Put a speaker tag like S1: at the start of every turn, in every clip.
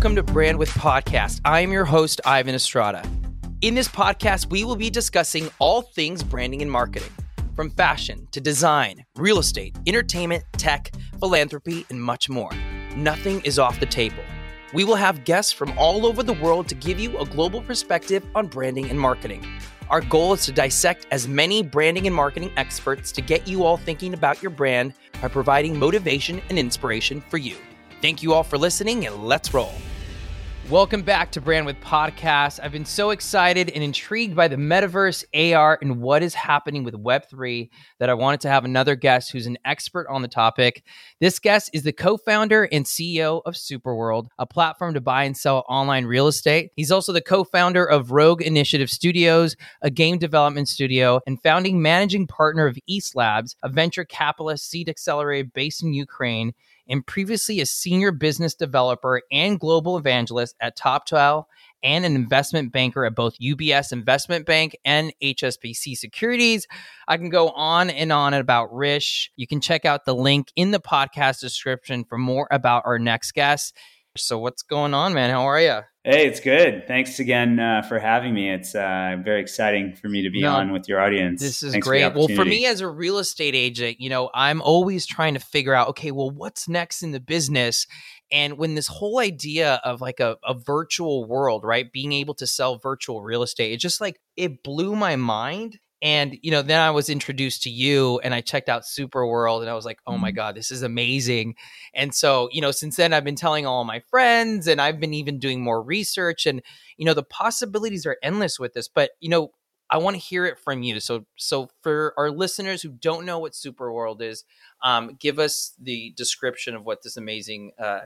S1: welcome to Brand with Podcast. I am your host, Ivan Estrada. In this podcast, we will be discussing all things branding and marketing, from fashion to design, real estate, entertainment, tech, philanthropy, and much more. Nothing is off the table. We will have guests from all over the world to give you a global perspective on branding and marketing. Our goal is to dissect as many branding and marketing experts to get you all thinking about your brand by providing motivation and inspiration for you. Thank you all for listening, and let's roll. Welcome back to Brand with Podcast. I've been so excited and intrigued by the metaverse, AR, and what is happening with Web3 that I wanted to have another guest who's an expert on the topic. This guest is the co founder and CEO of Superworld, a platform to buy and sell online real estate. He's also the co founder of Rogue Initiative Studios, a game development studio, and founding managing partner of East Labs, a venture capitalist seed accelerator based in Ukraine and previously a senior business developer and global evangelist at Toptal and an investment banker at both UBS Investment Bank and HSBC Securities. I can go on and on about Rish. You can check out the link in the podcast description for more about our next guest. So, what's going on, man? How are you?
S2: Hey, it's good. Thanks again uh, for having me. It's uh, very exciting for me to be no, on with your audience.
S1: This is
S2: Thanks
S1: great. For well, for me as a real estate agent, you know, I'm always trying to figure out, okay, well, what's next in the business? And when this whole idea of like a, a virtual world, right, being able to sell virtual real estate, it just like it blew my mind and you know then i was introduced to you and i checked out super world and i was like oh my mm-hmm. god this is amazing. And so you know since then i've been telling all my friends and i've been even doing more research and you know the possibilities are endless with this but you know i want to hear it from you. So so for our listeners who don't know what super world is um, give us the description of what this amazing uh,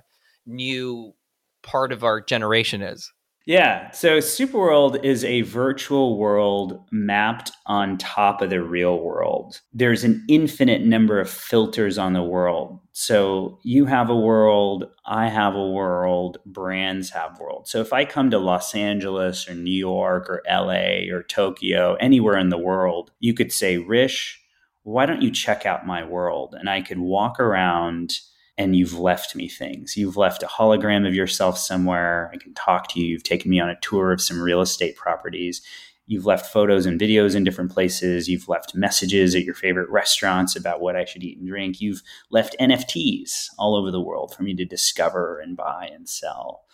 S1: new part of our generation is
S2: yeah. So Superworld is a virtual world mapped on top of the real world. There's an infinite number of filters on the world. So you have a world, I have a world, brands have world. So if I come to Los Angeles or New York or LA or Tokyo, anywhere in the world, you could say, Rish, why don't you check out my world? And I could walk around and you've left me things. You've left a hologram of yourself somewhere. I can talk to you. You've taken me on a tour of some real estate properties. You've left photos and videos in different places. You've left messages at your favorite restaurants about what I should eat and drink. You've left NFTs all over the world for me to discover and buy and sell.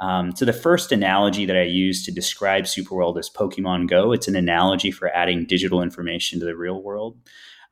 S2: Um, so the first analogy that I use to describe Superworld is Pokemon Go. It's an analogy for adding digital information to the real world.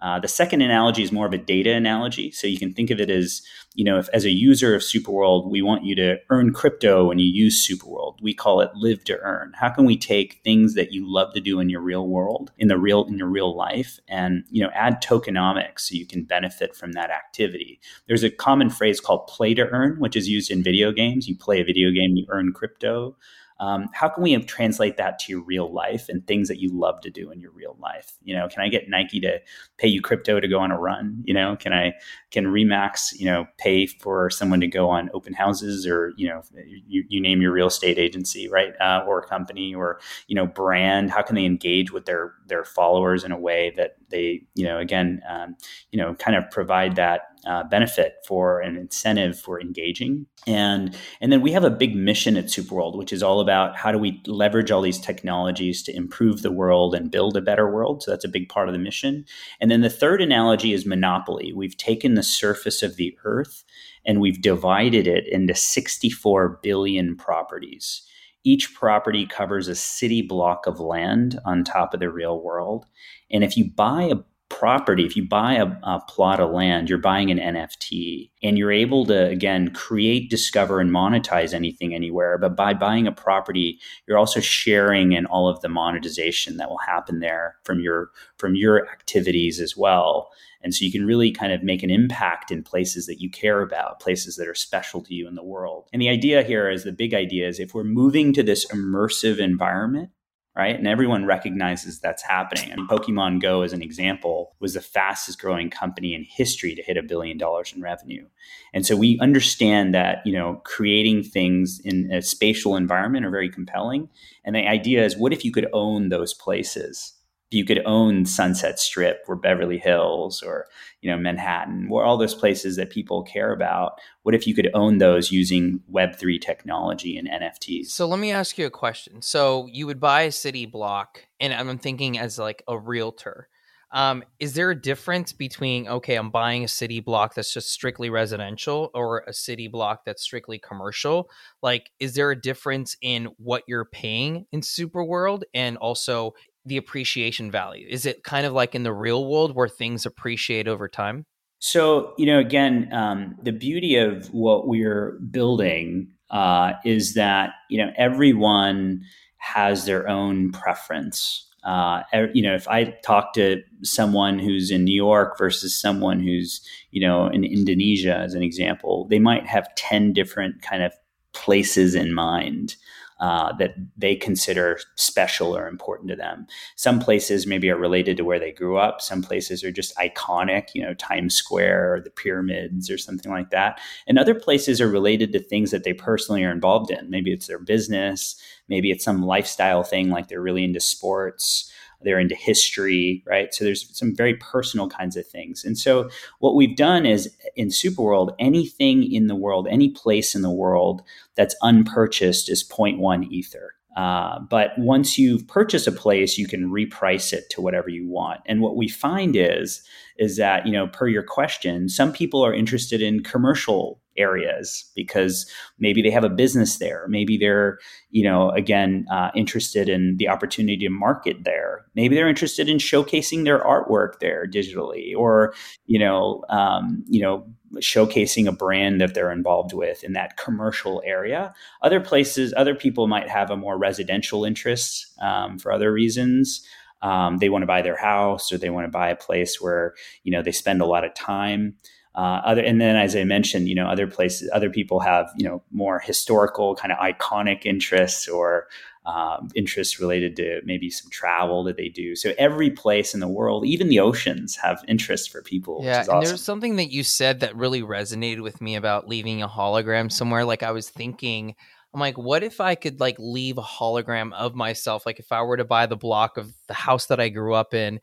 S2: Uh, the second analogy is more of a data analogy. So you can think of it as, you know, if as a user of Superworld, we want you to earn crypto when you use Superworld. We call it live to earn. How can we take things that you love to do in your real world, in the real in your real life, and you know, add tokenomics so you can benefit from that activity? There's a common phrase called play to earn, which is used in video games. You play a video game, you earn crypto. Um, how can we translate that to your real life and things that you love to do in your real life? You know, can I get Nike to pay you crypto to go on a run? You know, can I can Remax you know pay for someone to go on open houses or you know you, you name your real estate agency right uh, or a company or you know brand? How can they engage with their their followers in a way that they you know again um, you know kind of provide that uh, benefit for an incentive for engaging. And and then we have a big mission at superworld which is all about how do we leverage all these technologies to improve the world and build a better world. So that's a big part of the mission. And then the third analogy is monopoly. We've taken the surface of the earth and we've divided it into 64 billion properties each property covers a city block of land on top of the real world. And if you buy a property, if you buy a, a, plot of land, you're buying an NFT and you're able to, again, create, discover, and monetize anything anywhere. But by buying a property, you're also sharing in all of the monetization that will happen there from your from your activities as well. And so you can really kind of make an impact in places that you care about, places that are special to you in the world. And the idea here is the big idea is if we're moving to this immersive environment, right? And everyone recognizes that's happening. And Pokemon Go, as an example, was the fastest growing company in history to hit a billion dollars in revenue. And so we understand that, you know, creating things in a spatial environment are very compelling. And the idea is, what if you could own those places? You could own Sunset Strip or Beverly Hills or you know Manhattan, or all those places that people care about. What if you could own those using Web three technology and NFTs?
S1: So let me ask you a question. So you would buy a city block, and I'm thinking as like a realtor. Um, is there a difference between okay, I'm buying a city block that's just strictly residential or a city block that's strictly commercial? Like, is there a difference in what you're paying in Superworld and also the appreciation value? Is it kind of like in the real world where things appreciate over time?
S2: So, you know, again, um, the beauty of what we're building uh, is that, you know, everyone has their own preference. Uh, you know, if I talk to someone who's in New York versus someone who's, you know, in Indonesia, as an example, they might have 10 different kind of places in mind uh, that they consider special or important to them. Some places maybe are related to where they grew up. Some places are just iconic, you know, Times Square or the pyramids or something like that. And other places are related to things that they personally are involved in. Maybe it's their business, maybe it's some lifestyle thing like they're really into sports they're into history, right? So there's some very personal kinds of things. And so what we've done is in Superworld, anything in the world, any place in the world that's unpurchased is 0.1 ether. Uh, but once you've purchased a place, you can reprice it to whatever you want. And what we find is is that you know, per your question, some people are interested in commercial areas because maybe they have a business there. Maybe they're, you know, again, uh, interested in the opportunity to market there. Maybe they're interested in showcasing their artwork there digitally, or you know, um, you know, showcasing a brand that they're involved with in that commercial area. Other places, other people might have a more residential interest um, for other reasons. Um, they want to buy their house or they want to buy a place where you know they spend a lot of time. Uh, other and then as I mentioned, you know, other places, other people have you know more historical kind of iconic interests or um, interests related to maybe some travel that they do. So every place in the world, even the oceans, have interests for people.
S1: Yeah,
S2: and
S1: there's something that you said that really resonated with me about leaving a hologram somewhere. Like I was thinking, I'm like, what if I could like leave a hologram of myself? Like if I were to buy the block of the house that I grew up in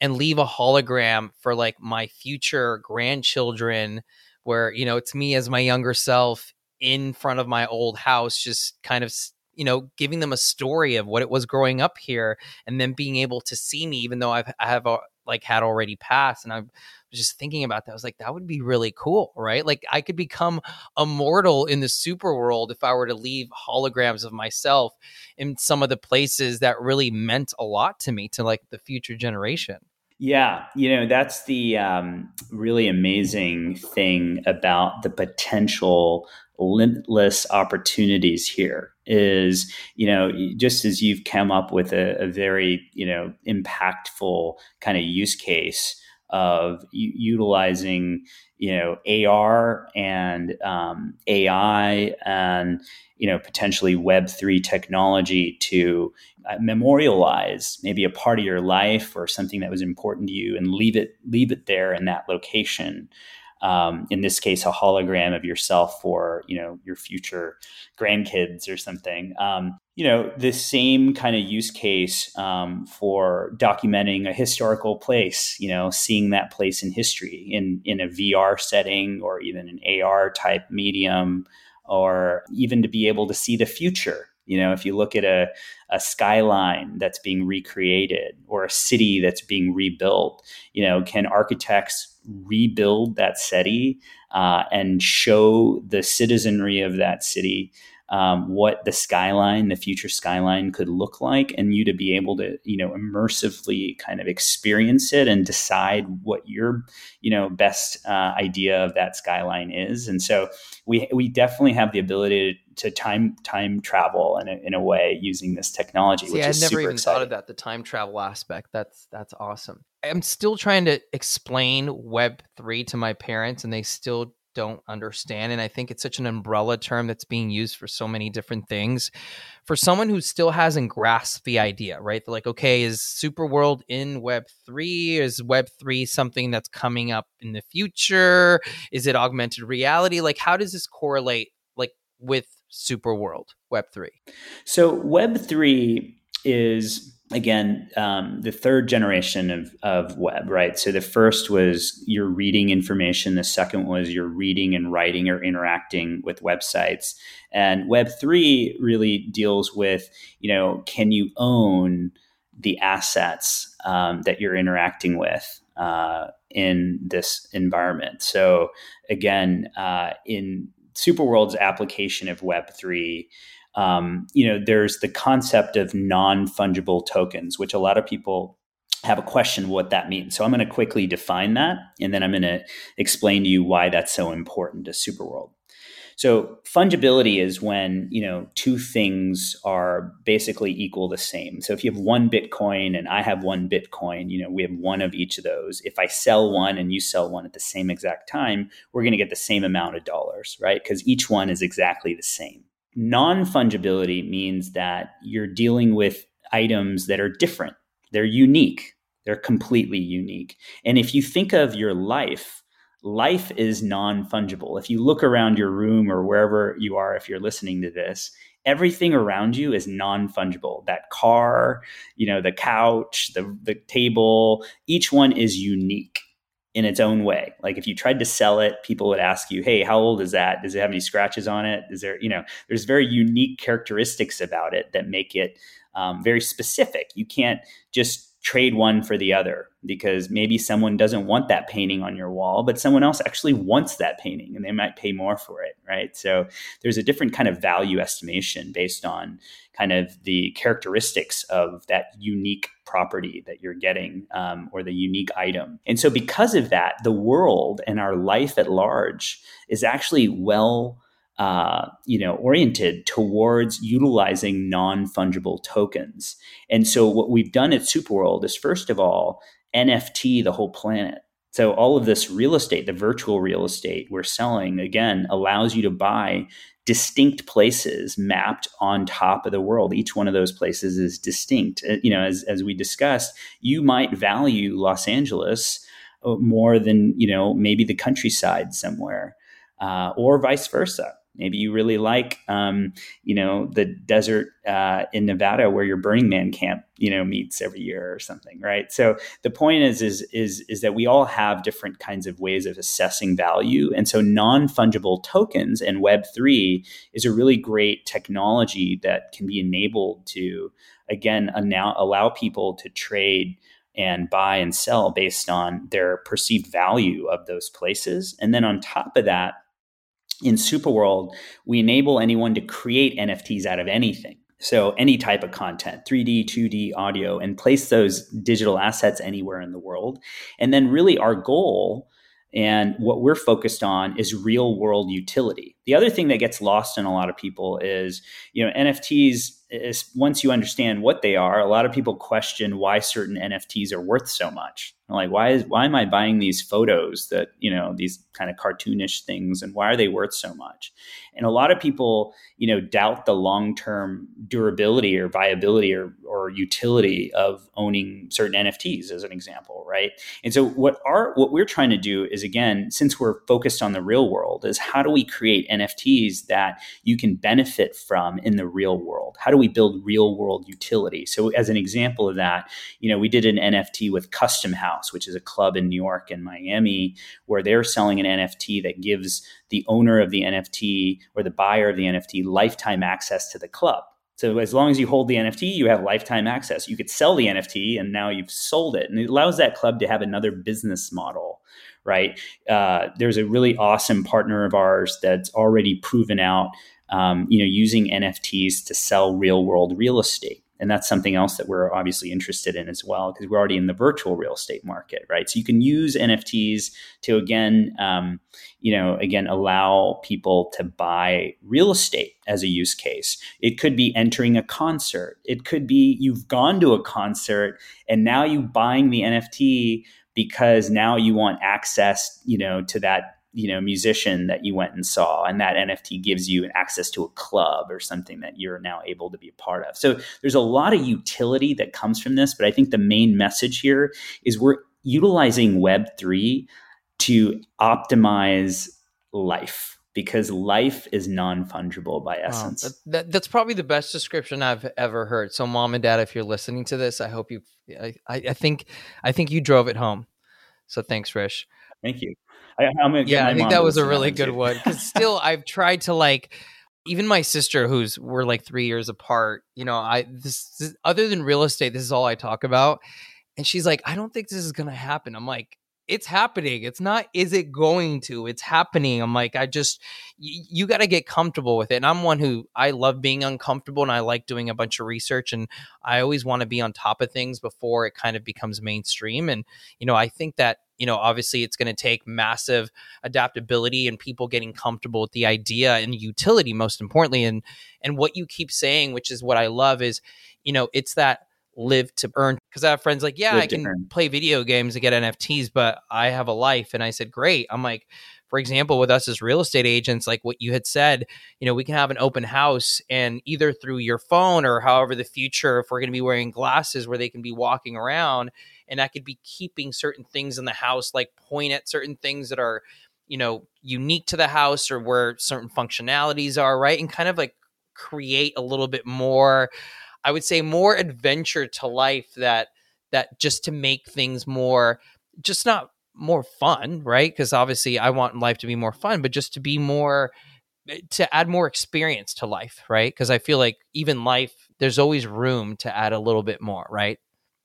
S1: and leave a hologram for like my future grandchildren where you know it's me as my younger self in front of my old house just kind of you know giving them a story of what it was growing up here and then being able to see me even though I've I have a, like had already passed and I was just thinking about that I was like that would be really cool right? Like I could become immortal in the super world if I were to leave holograms of myself in some of the places that really meant a lot to me to like the future generation
S2: yeah, you know, that's the um, really amazing thing about the potential limitless opportunities here is, you know, just as you've come up with a, a very, you know, impactful kind of use case of u- utilizing you know AR and um, AI and you know potentially Web three technology to uh, memorialize maybe a part of your life or something that was important to you and leave it leave it there in that location. Um, in this case a hologram of yourself for you know your future grandkids or something. Um, you know the same kind of use case um, for documenting a historical place you know seeing that place in history in in a vr setting or even an ar type medium or even to be able to see the future. You know, if you look at a, a skyline that's being recreated or a city that's being rebuilt, you know, can architects rebuild that city uh, and show the citizenry of that city um, what the skyline, the future skyline could look like, and you to be able to, you know, immersively kind of experience it and decide what your, you know, best uh, idea of that skyline is. And so we we definitely have the ability to, to time time travel in a, in a way using this technology.
S1: See,
S2: which
S1: I
S2: is
S1: never
S2: even
S1: exciting. thought of that. The time travel aspect. That's that's awesome. I'm still trying to explain Web three to my parents, and they still don't understand. And I think it's such an umbrella term that's being used for so many different things. For someone who still hasn't grasped the idea, right? They're like, okay, is Superworld in Web3? Is Web3 something that's coming up in the future? Is it augmented reality? Like, how does this correlate like with Super World Web3?
S2: So Web3 is again, um, the third generation of, of web, right? So the first was you're reading information. The second was you're reading and writing or interacting with websites. And Web three really deals with, you know, can you own the assets um, that you're interacting with uh, in this environment? So again, uh, in Superworld's application of Web three, um, you know, there's the concept of non fungible tokens, which a lot of people have a question what that means. So I'm going to quickly define that, and then I'm going to explain to you why that's so important to Superworld. So fungibility is when you know two things are basically equal the same. So if you have one Bitcoin and I have one Bitcoin, you know we have one of each of those. If I sell one and you sell one at the same exact time, we're going to get the same amount of dollars, right? Because each one is exactly the same. Non fungibility means that you're dealing with items that are different, they're unique, they're completely unique. And if you think of your life, life is non fungible. If you look around your room or wherever you are, if you're listening to this, everything around you is non fungible. That car, you know, the couch, the, the table, each one is unique in its own way. Like if you tried to sell it, people would ask you, "Hey, how old is that? Does it have any scratches on it? Is there, you know, there's very unique characteristics about it that make it um, very specific. You can't just trade one for the other because maybe someone doesn't want that painting on your wall, but someone else actually wants that painting and they might pay more for it, right? So there's a different kind of value estimation based on kind of the characteristics of that unique property that you're getting um, or the unique item. And so, because of that, the world and our life at large is actually well. Uh, you know, oriented towards utilizing non-fungible tokens. And so what we've done at Superworld is first of all, NFT the whole planet. So all of this real estate, the virtual real estate we're selling, again, allows you to buy distinct places mapped on top of the world. Each one of those places is distinct. Uh, you know, as, as we discussed, you might value Los Angeles uh, more than, you know, maybe the countryside somewhere, uh, or vice versa. Maybe you really like, um, you know, the desert uh, in Nevada where your Burning Man camp, you know, meets every year or something, right? So the point is, is, is, is that we all have different kinds of ways of assessing value, and so non fungible tokens and Web three is a really great technology that can be enabled to, again, allow, allow people to trade and buy and sell based on their perceived value of those places, and then on top of that in Superworld, we enable anyone to create NFTs out of anything. So, any type of content, 3D, 2D, audio, and place those digital assets anywhere in the world. And then, really, our goal and what we're focused on is real world utility. The other thing that gets lost in a lot of people is, you know, NFTs is once you understand what they are, a lot of people question why certain NFTs are worth so much. Like, why is why am I buying these photos that you know these kind of cartoonish things, and why are they worth so much? And a lot of people, you know, doubt the long term durability or viability or, or utility of owning certain NFTs, as an example, right? And so, what our what we're trying to do is again, since we're focused on the real world, is how do we create NFTs that you can benefit from in the real world? How do we build real world utility? So, as an example of that, you know, we did an NFT with Custom House, which is a club in New York and Miami, where they're selling an NFT that gives the owner of the NFT or the buyer of the NFT lifetime access to the club. So as long as you hold the NFT, you have lifetime access. You could sell the NFT and now you've sold it. And it allows that club to have another business model right? Uh, there's a really awesome partner of ours that's already proven out, um, you know, using NFTs to sell real world real estate. And that's something else that we're obviously interested in as well, because we're already in the virtual real estate market, right? So you can use NFTs to again, um, you know, again allow people to buy real estate as a use case. It could be entering a concert. It could be you've gone to a concert and now you buying the NFT because now you want access, you know, to that you know musician that you went and saw and that nft gives you access to a club or something that you're now able to be a part of so there's a lot of utility that comes from this but i think the main message here is we're utilizing web3 to optimize life because life is non-fungible by essence.
S1: Wow. That, that, that's probably the best description I've ever heard. So, mom and dad, if you're listening to this, I hope you. I, I think I think you drove it home. So thanks, Rish.
S2: Thank you. I,
S1: yeah, I think that was a really good one because still I've tried to like even my sister who's we're like three years apart you know i this, this, other than real estate this is all i talk about and she's like i don't think this is gonna happen. I'm like it's happening. It's not, is it going to? It's happening. I'm like, I just, y- you got to get comfortable with it. And I'm one who I love being uncomfortable and I like doing a bunch of research and I always want to be on top of things before it kind of becomes mainstream. And, you know, I think that, you know, obviously it's going to take massive adaptability and people getting comfortable with the idea and utility, most importantly. And, and what you keep saying, which is what I love is, you know, it's that live to earn because I have friends like, yeah, live I can earn. play video games and get NFTs, but I have a life. And I said, great. I'm like, for example, with us as real estate agents, like what you had said, you know, we can have an open house and either through your phone or however the future, if we're going to be wearing glasses where they can be walking around, and that could be keeping certain things in the house, like point at certain things that are, you know, unique to the house or where certain functionalities are, right? And kind of like create a little bit more I would say more adventure to life that that just to make things more just not more fun, right? Because obviously I want life to be more fun, but just to be more eh, to add more experience to life, right? Because I feel like even life, there's always room to add a little bit more, right?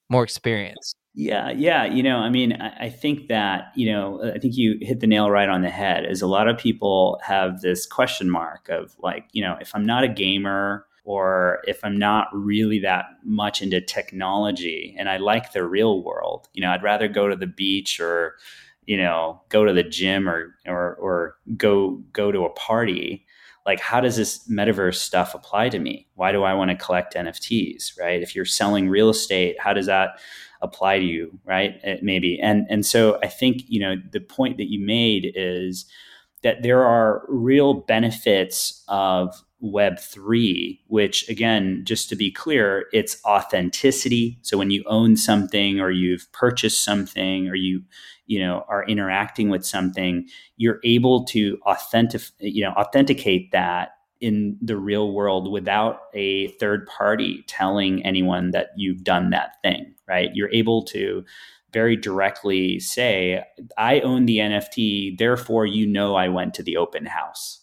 S1: More experience.
S2: Yeah, yeah. You know, I mean, I, I, think that, you know, I think you hit the nail right on the head is a lot of people have this question mark of like, you know, if I'm not a gamer, or if I'm not really that much into technology and I like the real world, you know, I'd rather go to the beach or, you know, go to the gym or or or go go to a party. Like, how does this metaverse stuff apply to me? Why do I want to collect NFTs? Right? If you're selling real estate, how does that apply to you? Right? It maybe. And and so I think you know the point that you made is that there are real benefits of Web3, which again, just to be clear, it's authenticity. So when you own something or you've purchased something or you, you know, are interacting with something, you're able to authentic, you know, authenticate that in the real world without a third party telling anyone that you've done that thing, right? You're able to very directly say, I own the NFT, therefore you know I went to the open house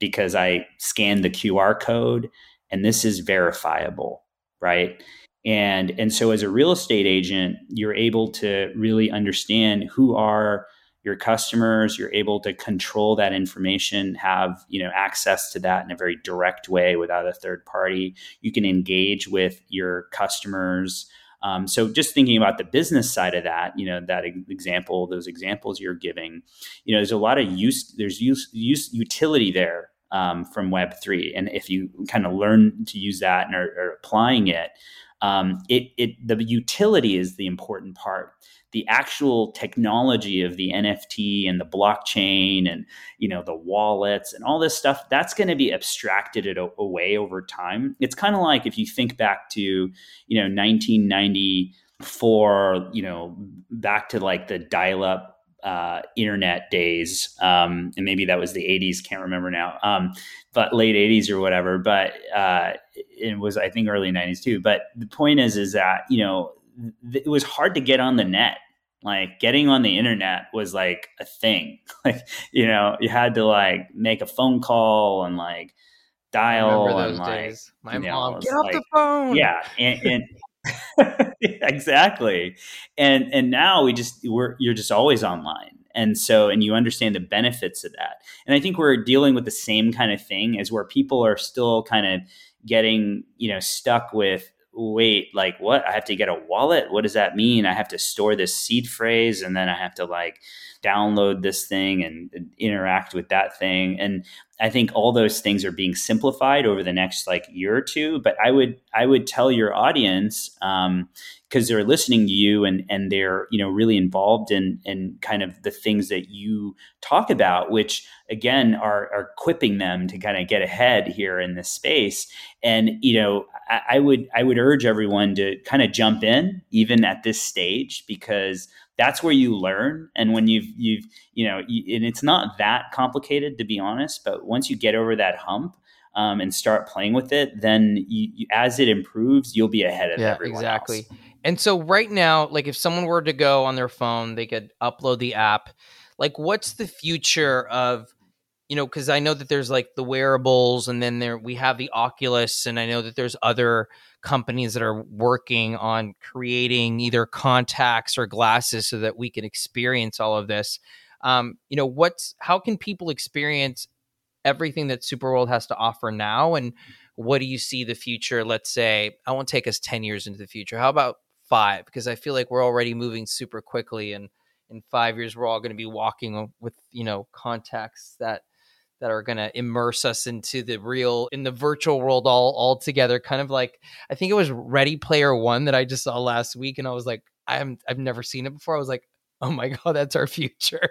S2: because I scanned the QR code and this is verifiable, right? And and so as a real estate agent, you're able to really understand who are your customers, you're able to control that information, have, you know, access to that in a very direct way without a third party. You can engage with your customers um, so just thinking about the business side of that, you know, that example, those examples you're giving, you know, there's a lot of use, there's use, use utility there um, from Web three, and if you kind of learn to use that and are, are applying it, um, it, it the utility is the important part the actual technology of the NFT and the blockchain and you know the wallets and all this stuff that's going to be abstracted away over time. It's kind of like if you think back to you know 1994, you know back to like the dial-up uh, internet days, um, and maybe that was the 80s. Can't remember now, um, but late 80s or whatever. But uh, it was I think early 90s too. But the point is, is that you know it was hard to get on the net. Like getting on the internet was like a thing. Like you know, you had to like make a phone call and like dial and like days.
S1: my mom know, get off like, the phone.
S2: Yeah, and, and exactly. And and now we just we're you're just always online. And so and you understand the benefits of that. And I think we're dealing with the same kind of thing as where people are still kind of getting, you know, stuck with wait, like what? I have to get a wallet? What does that mean? I have to store this seed phrase and then I have to like download this thing and interact with that thing. And I think all those things are being simplified over the next like year or two. But I would I would tell your audience, um, because they're listening to you and and they're you know really involved in in kind of the things that you talk about which again are are equipping them to kind of get ahead here in this space and you know I, I would i would urge everyone to kind of jump in even at this stage because that's where you learn. And when you've you've you know, you, and it's not that complicated to be honest, but once you get over that hump, um, and start playing with it, then you, you, as it improves, you'll be ahead of yeah, everyone
S1: exactly.
S2: Else.
S1: And so right now, like if someone were to go on their phone, they could upload the app. Like, what's the future of you know, because I know that there's like the wearables, and then there we have the Oculus, and I know that there's other companies that are working on creating either contacts or glasses so that we can experience all of this. Um, you know, what's how can people experience everything that Superworld has to offer now, and what do you see the future? Let's say I won't take us ten years into the future. How about five? Because I feel like we're already moving super quickly, and in five years we're all going to be walking with you know contacts that that are going to immerse us into the real in the virtual world all all together kind of like i think it was ready player one that i just saw last week and i was like i'm i've never seen it before. I was like oh my god that's our future.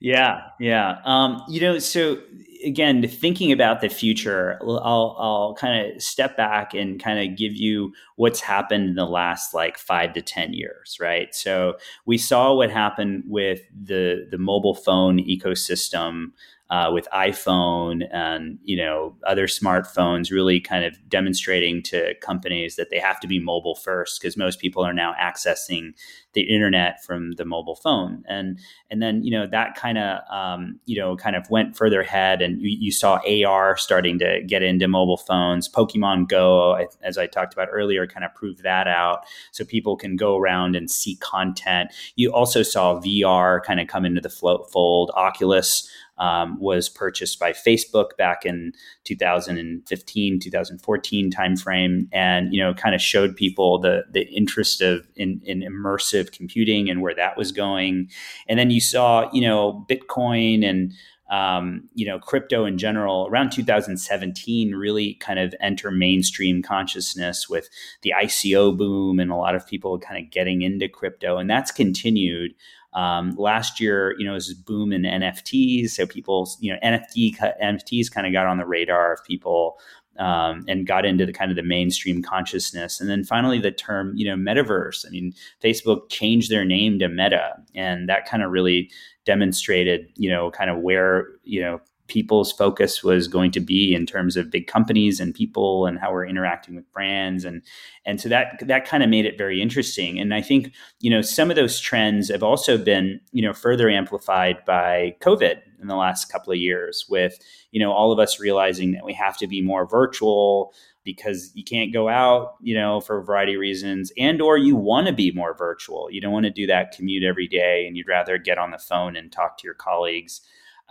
S2: Yeah yeah um you know so again thinking about the future i'll i'll kind of step back and kind of give you what's happened in the last like 5 to 10 years right? So we saw what happened with the the mobile phone ecosystem uh, with iPhone and you know other smartphones, really kind of demonstrating to companies that they have to be mobile first because most people are now accessing the internet from the mobile phone, and and then you know that kind of um, you know kind of went further ahead, and you, you, saw AR starting to get into mobile phones. Pokemon Go, as I talked about earlier, kind of proved that out, so people can go around and see content. You also saw VR kind of come into the fold. Oculus um, was purchased by Facebook back in 2015, 2014 timeframe, and you know, kind of showed people the the interest of in, in immersive computing and where that was going. And then you saw, you know, Bitcoin and um, you know, crypto in general around 2017 really kind of enter mainstream consciousness with the ICO boom and a lot of people kind of getting into crypto, and that's continued. Um, last year, you know, was a boom in NFTs. So people, you know, NFT NFTs kind of got on the radar of people um, and got into the kind of the mainstream consciousness. And then finally, the term, you know, metaverse. I mean, Facebook changed their name to Meta, and that kind of really demonstrated, you know, kind of where you know people's focus was going to be in terms of big companies and people and how we're interacting with brands. And and so that that kind of made it very interesting. And i think you know some of those trends have also been you know further amplified by covid in the last couple of years with you know all of us realizing that we have to be more virtual because you can't go out you know for a variety of reasons and or you want to be more virtual. You don't want to do that commute every day and you'd rather get on the phone and talk to your colleagues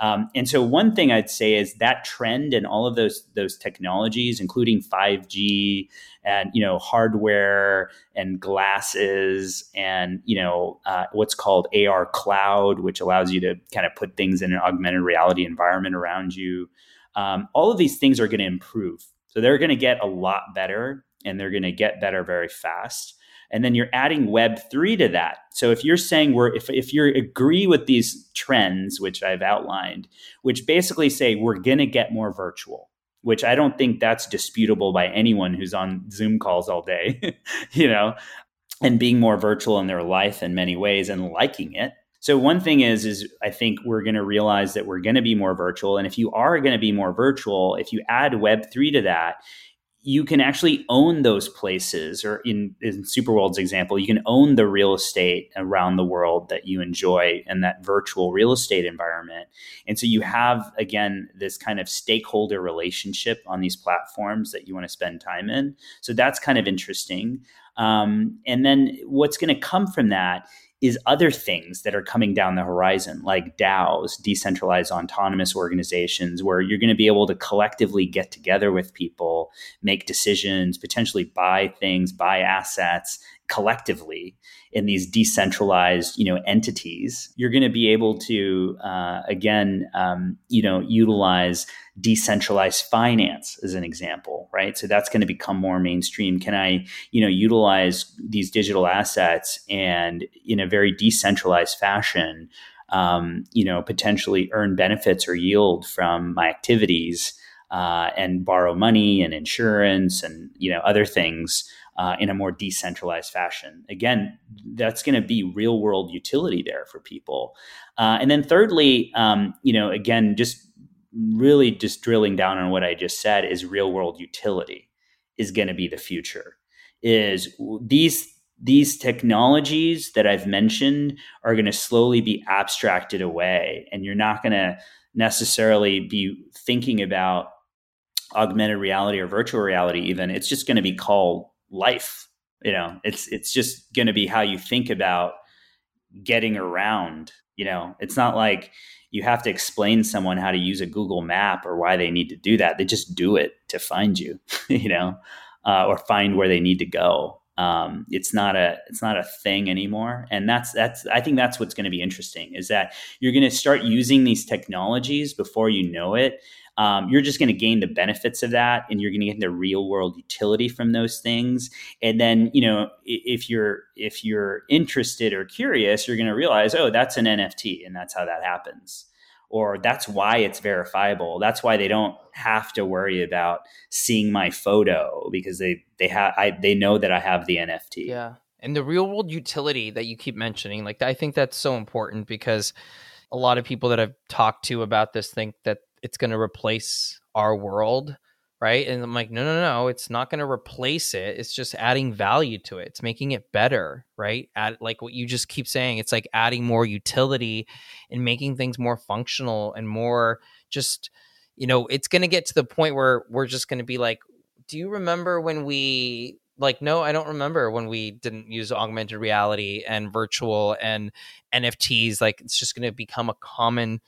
S2: um, and so one thing I'd say is that trend and all of those those technologies, including 5G and you know hardware and glasses and you know uh, what's called AR cloud, which allows you to kind of put things in an augmented reality environment around you. Um, all of these things are going to improve, so they're going to get a lot better, and they're going to get better very fast and then you're adding web3 to that. So if you're saying we're if, if you agree with these trends which i've outlined which basically say we're going to get more virtual which i don't think that's disputable by anyone who's on zoom calls all day you know and being more virtual in their life in many ways and liking it. So one thing is is I think we're going to realize that we're going to be more virtual. And if you are going to be more virtual if you add web3 to that you can actually own those places or in, in superworld's example you can own the real estate around the world that you enjoy in that virtual real estate environment. And so you have again this kind of stakeholder relationship on these platforms that you want to spend time in. So that's kind of interesting. Um, and then what's going to come from that is other things that are coming down the horizon, like DAOs, decentralized autonomous organizations, where you're going to be able to collectively get together with people, make decisions, potentially buy things, buy assets collectively in these decentralized, you know, entities. You're going to be able to, uh, again, um, you know, utilize decentralized finance as an example, right? So that's going to become more mainstream. Can I, you know, utilize these digital assets and in a very decentralized fashion, um, you know, potentially earn benefits or yield from my activities uh, and borrow money and insurance and you know other things uh, in a more decentralized fashion. Again, that's going to be real world utility there for people. Uh, and then thirdly, um, you know, again, just really just drilling down on what I just said is real world utility is going to be the future. Is these these technologies that I've mentioned are going to slowly be abstracted away, and you're not going to necessarily be thinking about augmented reality or virtual reality. Even it's just going to be called life. You know, it's it's just going to be how you think about getting around. You know, it's not like you have to explain someone how to use a Google map or why they need to do that. They just do it to find you, you know, uh, or find where they need to go. Um, it's not a it's not a thing anymore, and that's that's I think that's what's going to be interesting is that you're going to start using these technologies before you know it, um, you're just going to gain the benefits of that and you're going to get the real world utility from those things. And then you know if you're if you're interested or curious you're going to realize oh that's an nft and that's how that happens. Or that's why it's verifiable. That's why they don't have to worry about seeing my photo because they they have i they know that i have the nft
S1: yeah. And the real world utility that you keep mentioning like i think that's so important because a lot of people that I've talked to about this think that it's going to replace our world right? And i'm like no no no it's not going to replace it it's just adding value to it it's making it better right? Add, like what you just keep saying it's like adding more utility and making things more functional and more just you know it's going to get to the point where we're just going to be like do you remember when we like no i don't remember when we didn't use augmented reality and virtual and nfts like it's just going to become a common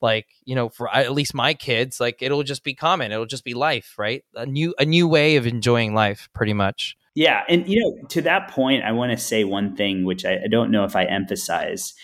S1: like you know for at least my kids like it'll just be common it'll just be life right? A new a new way of enjoying life pretty much.
S2: Yeah and you know to that point i want to say one thing which I, I don't know if i emphasize.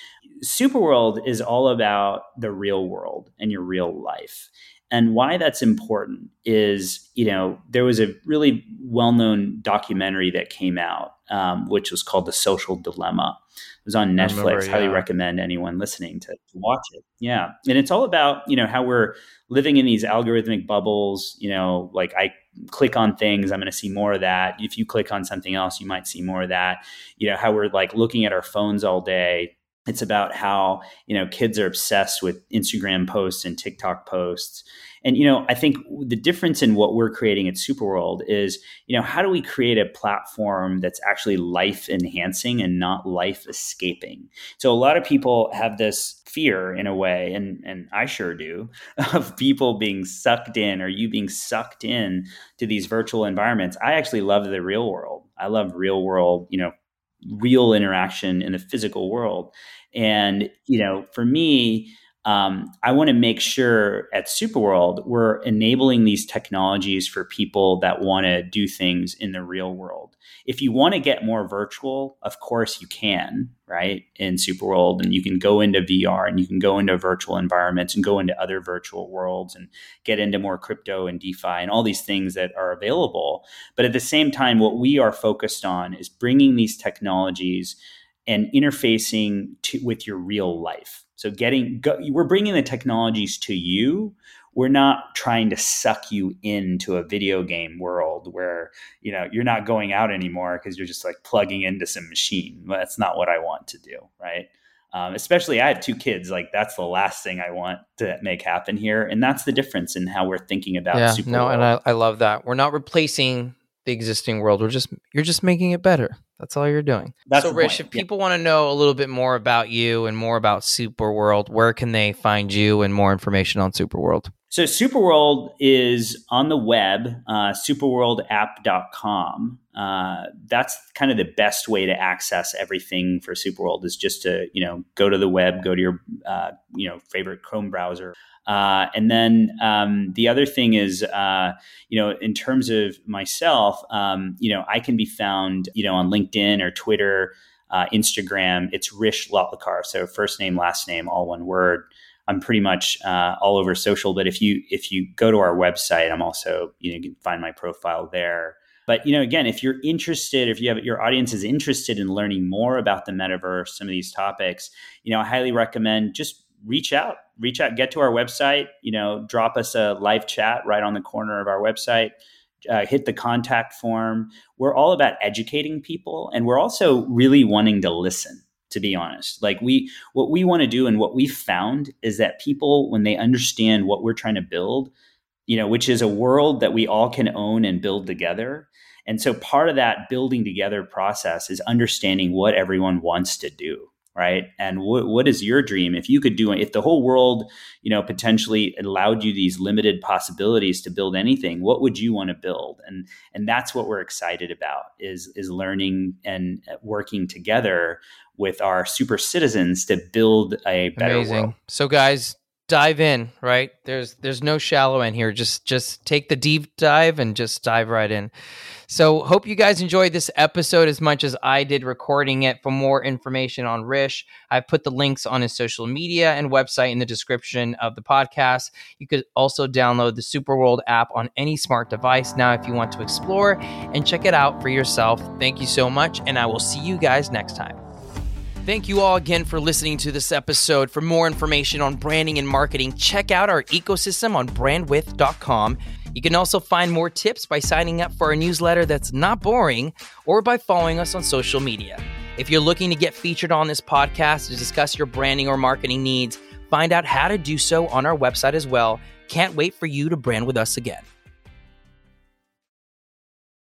S2: Superworld is all about the real world and your real life and why that's important is, you know, there was a really well known documentary that came out, um, which was called The Social Dilemma. It was on Netflix. Remember, yeah. Highly recommend anyone listening to, to watch it. Yeah. And it's all about, you know, how we're living in these algorithmic bubbles. You know, like I click on things, I'm going to see more of that. If you click on something else, you might see more of that. You know, how we're like looking at our phones all day it's about how you know kids are obsessed with instagram posts and tiktok posts. And you know i think the difference in what we're creating at superworld is you know how do we create a platform that's actually life enhancing and not life escaping so a lot of people have this fear in a way and and i sure do of people being sucked in or you being sucked in to these virtual environments. I actually love the real world. I love real world you know real interaction in the physical world. And, you know, for me, um, I want to make sure at Superworld we're enabling these technologies for people that want to do things in the real world. If you want to get more virtual, of course you can, right? In Superworld, and you can go into VR and you can go into virtual environments and go into other virtual worlds and get into more crypto and DeFi and all these things that are available. But at the same time, what we are focused on is bringing these technologies and interfacing to, with your real life so getting go, we're bringing the technologies to you. We're not trying to suck you into a video game world where you know you're not going out anymore because you're just like plugging into some machine. That's not what I want to do, right? Um, especially I have two kids. Like that's the last thing I want to make happen here, and that's the difference in how we're thinking about.
S1: Yeah, Super no, World. and I, I love that we're not replacing the existing world. We're just you're just making it better. That's all you're doing. That's so, Rich, point. if people yeah. want to know a little bit more about you and more about Superworld, where can they find you and more information on Superworld?
S2: So, Superworld is on the web, uh, superworldapp.com. Uh, that's kind of the best way to access everything for Superworld is just to, you know, go to the web, go to your, uh, you know, favorite Chrome browser, uh, and then um, the other thing is, uh, you know, in terms of myself, um, you know, I can be found, you know, on LinkedIn or Twitter, uh, Instagram. It's Rish Lotlikar, so first name, last name, all one word. I'm pretty much uh, all over social, but if you if you go to our website, I'm also you know you can find my profile there. But you know, again, if you're interested, if you have your audience is interested in learning more about the metaverse, some of these topics, you know, I highly recommend just reach out, reach out, get to our website, you know, drop us a live chat right on the corner of our website. uh, hit the contact form. We're all about educating people, and we're also really wanting to listen. To be honest, like we, what we want to do, and what we found is that people, when they understand what we're trying to build, you know, which is a world that we all can own and build together. And so part of that building together process is understanding what everyone wants to do right? And what, what is your dream? If you could do if the whole world you know potentially allowed you these limited possibilities to build anything what would you want to build? And and that's what we're excited about is is learning and working together with our super citizens to build a better Amazing. world.
S1: So guys dive in right? There's there's no shallow end here. Just just take the deep dive and just dive right in. So hope you guys enjoyed this episode as much as i did recording it. For more information on rish i've put the links on his social media and website in the description of the podcast. You could also download the superworld app on any smart device now if you want to explore and check it out for yourself. Thank you so much and i will see you guys next time Thank you all again for listening to this episode. For more information on branding and marketing, check out our ecosystem on brandwidth.com. You can also find more tips by signing up for our newsletter that's not boring or by following us on social media. If you're looking to get featured on this podcast to discuss your branding or marketing needs, find out how to do so on our website as well. Can't wait for you to brand with us again.